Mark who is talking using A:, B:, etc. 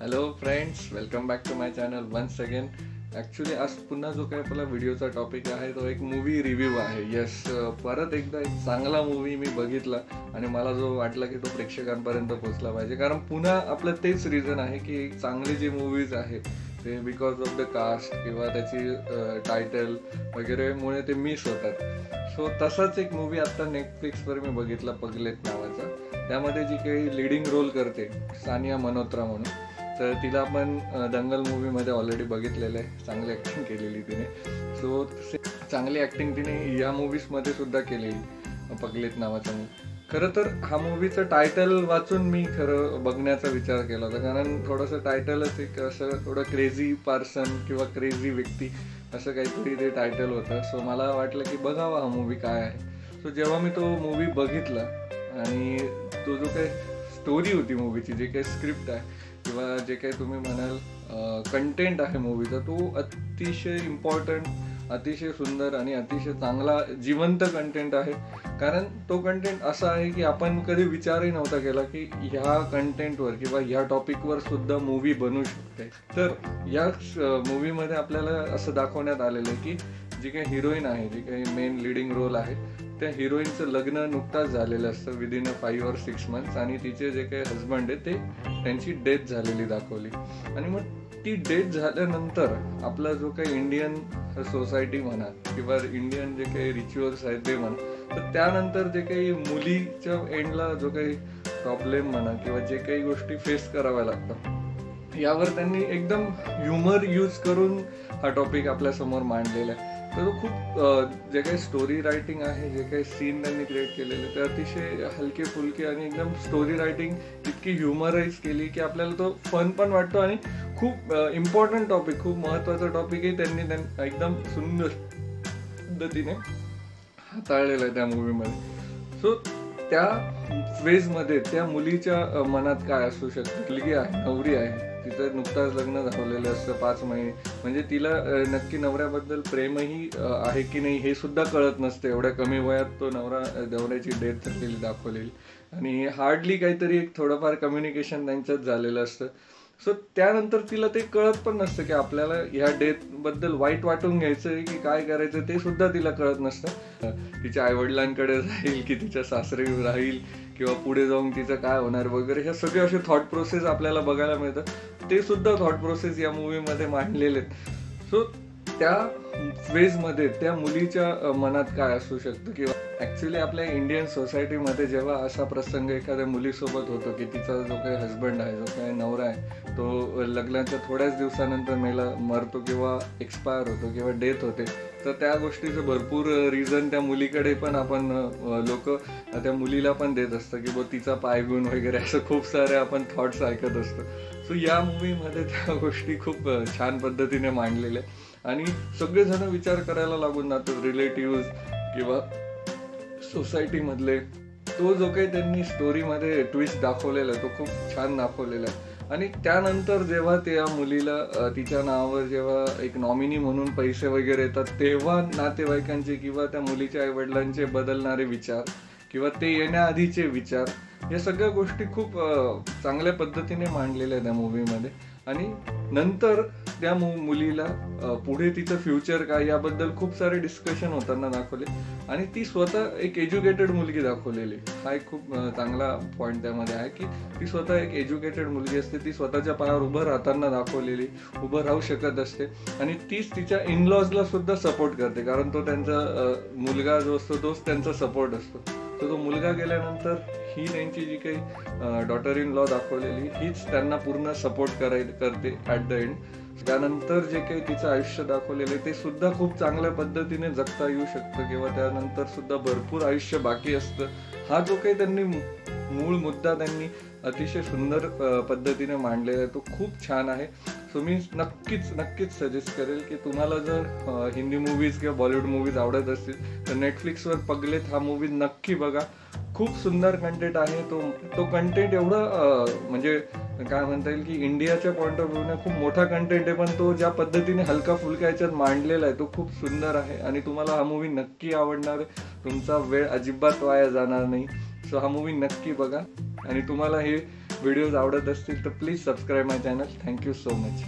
A: Hello friends welcome back to my channel once again actually आज पुन्हा जो काही आपला व्हिडिओचा टॉपिक आहे तो एक मूवी रिव्ह्यू आहे. यस परत एकदा एक चांगला मूवी मी बघितला आणि मला जो वाटला की तो प्रेक्षकांपर्यंत पोहोचला पाहिजे. कारण पुन्हा आपलं तेच रिझन आहे की चांगले जे मूवीज आहेत ते बिकॉज ऑफ द कास्ट किंवा त्याची टायटल वगैरेमुळे ते मिस होतात. सो तसाच एक मूवी आत्ता नेटफ्लिक्सवर मी बघितला पगलेत नावाचा. त्यामध्ये जी काही लिडिंग रोल करते सानिया मल्होत्रा म्हणून तर तिला आपण दंगल मूवीमध्ये ऑलरेडी बघितलेलं आहे. चांगली ॲक्टिंग केलेली तिने. सो चांगली ॲक्टिंग तिने या मूवीजमध्ये सुद्धा केलेली पगलेत नावाचा मूवी खरं तर हा मूवीचं टायटल वाचून मी खरं बघण्याचा विचार केला होता. कारण थोडंसं टायटलच एक असं थोडं क्रेझी पर्सन किंवा क्रेझी व्यक्ती असं काहीतरी ते टायटल होतं. सो मला वाटलं की बघावा हा मूवी काय आहे. सो जेव्हा मी तो मूवी बघितला आणि तो जो काही स्टोरी होती मूवीची जे काही स्क्रिप्ट आहे किंवा जे काही तुम्ही म्हणाल कंटेंट आहे मूवीचा तो अतिशय इम्पॉर्टंट अतिशय सुंदर आणि अतिशय चांगला जिवंत कंटेंट आहे. कारण तो कंटेंट असा आहे की आपण कधी विचारही नव्हता केला की ह्या कंटेंटवर किंवा ह्या टॉपिकवर सुद्धा मूवी बनू शकते. तर या मूवीमध्ये आपल्याला असं दाखवण्यात आलेलं आहे की जी काही हिरोईन आहे जी काही मेन लिडिंग रोल आहे त्या हिरोईनचं लग्न नुकताच झालेलं असतं within a five or six months आणि तिचे जे काही हजबंड आहे ते त्यांची डेथ झालेली दाखवली. आणि मग ती डेथ झाल्यानंतर आपला जो काही इंडियन सोसायटी म्हणा किंवा इंडियन जे काही रिच्युअल्स आहेत ते म्हणा तर त्यानंतर जे काही मुलीच्या एंडला जो काही प्रॉब्लेम म्हणा किंवा जे काही गोष्टी फेस कराव्या लागतात यावर त्यांनी एकदम ह्युमर यूज करून हा टॉपिक आपल्यासमोर मांडलेला आहे. तर तो खूप जे काही स्टोरी रायटिंग आहे जे काही सीन त्यांनी क्रिएट केलेले ते अतिशय हलके फुलके आणि एकदम स्टोरी रायटिंग इतकी ह्युमराईज केली की आपल्याला तो फन पण वाटतो आणि खूप इम्पॉर्टंट टॉपिक खूप महत्त्वाचा टॉपिकही त्यांनी एकदम सुंदर पद्धतीने हाताळलेलं आहे त्या मूवीमध्ये सो त्या फेजमध्ये त्या मुलीच्या मनात काय असू शकतं? मुलगी आहे नवरी आहे. तिचं नुकताच लग्न झालेलं असतं पाच महिने. म्हणजे तिला नक्की नवऱ्याबद्दल प्रेमही आहे की नाही हे सुद्धा कळत नसते. एवढ्या कमी वयात तो नवरा नवऱ्याची डेथ झालेली दाखवलेली. आणि हार्डली काहीतरी एक थोडंफार कम्युनिकेशन त्यांच्यात झालेलं असतं. सो त्यानंतर तिला ते कळत पण नसतं की आपल्याला ह्या डेथबद्दल वाईट वाटून घ्यायचं की काय करायचं ते सुद्धा तिला कळत नसतं. तिच्या आईवडिलांकडे राहील की तिच्या सासरे राहील किंवा पुढे जाऊन तिचं काय होणार वगैरे ह्या सगळे असे थॉट प्रोसेस आपल्याला बघायला मिळतात. ते सुद्धा थॉट प्रोसेस या मूवीमध्ये मांडलेले आहेत. सो त्या फेजमध्ये त्या मुलीच्या मनात काय असू शकतं किंवा ऍक्च्युली आपल्या इंडियन सोसायटीमध्ये जेव्हा असा प्रसंग एखाद्या मुलीसोबत होतो की तिचा जो काही हसबंड आहे जो काही नवरा आहे तो लग्नाच्या थोड्याच दिवसानंतर मेला मरतो किंवा एक्सपायर होतो किंवा डेथ होते तर त्या गोष्टीचं भरपूर रिझन त्या मुलीकडे पण आपण लोक त्या मुलीला पण देत असतं की बो तिचा पाय गुण वगैरे असं खूप सारे आपण थॉट्स ऐकत असतो. सो या मूवीमध्ये त्या गोष्टी खूप छान पद्धतीने मांडलेल्या आणि सगळेजण विचार करायला लागून जातात रिलेटिव्ह किंवा सोसायटीमधले तो जो काही त्यांनी स्टोरीमध्ये ट्विस्ट दाखवलेला आहे तो खूप छान दाखवलेला आहे. आणि त्यानंतर जेव्हा त्या मुलीला तिच्या नावावर जेव्हा एक नॉमिनी म्हणून पैसे वगैरे येतात तेव्हा नातेवाईकांचे किंवा त्या मुलीच्या आईवडिलांचे बदलणारे विचार किंवा ते येण्याआधीचे विचार या सगळ्या गोष्टी खूप चांगल्या पद्धतीने मांडलेल्या आहेत त्या मूवीमध्ये आणि नंतर त्या मुलीला पुढे तिचं फ्युचर काय याबद्दल खूप सारे डिस्कशन होताना दाखवले. आणि ती स्वतः एक एज्युकेटेड मुलगी दाखवलेली. हा एक खूप चांगला पॉईंट त्यामध्ये आहे की ती स्वतः एक एज्युकेटेड मुलगी असते. ती स्वतःच्या पायावर उभं राहताना दाखवलेली उभं राहू शकत असते. आणि तीच तिच्या इनलॉजला सुद्धा सपोर्ट करते. कारण तो त्यांचा मुलगा जो असतो तोच त्यांचा सपोर्ट असतो. तर तो मुलगा गेल्यानंतर ही त्यांची जी काही डॉटर इन लॉ दाखवलेली हीच त्यांना पूर्ण सपोर्ट कराय करते ॲट द एंड त्यानंतर जे काही तिचं आयुष्य दाखवलेलं आहे ते सुद्धा खूप चांगल्या पद्धतीने जगता येऊ शकतं किंवा त्यानंतर सुद्धा भरपूर आयुष्य बाकी असतं. हा जो काही त्यांनी मूळ मुद्दा त्यांनी अतिशय सुंदर पद्धतीने मांडलेला आहे तो खूप छान आहे. सो मी नक्कीच नक्कीच सजेस्ट करेल की तुम्हाला जर हिंदी मूवीज किंवा बॉलिवूड मूवीज आवडत असतील तर नेटफ्लिक्सवर पगलेत हा मूवी नक्की बघा. खूप सुंदर कंटेंट आहे तो. तो कंटेंट एवढं म्हणजे काय म्हणता येईल की इंडियाच्या पॉईंट ऑफ व्ह्यूने खूप मोठा कंटेंट आहे पण तो ज्या पद्धतीने हलका फुलका याच्यात मांडलेला आहे तो खूप सुंदर आहे. आणि तुम्हाला हा मूवी नक्की आवडणार. आहे तुमचा वेळ अजिबात वाया जाणार नाही. सो हा मूवी नक्की बघा. आणि तुम्हाला हे व्हिडिओज आवडत असतील तर please subscribe my channel thank you so much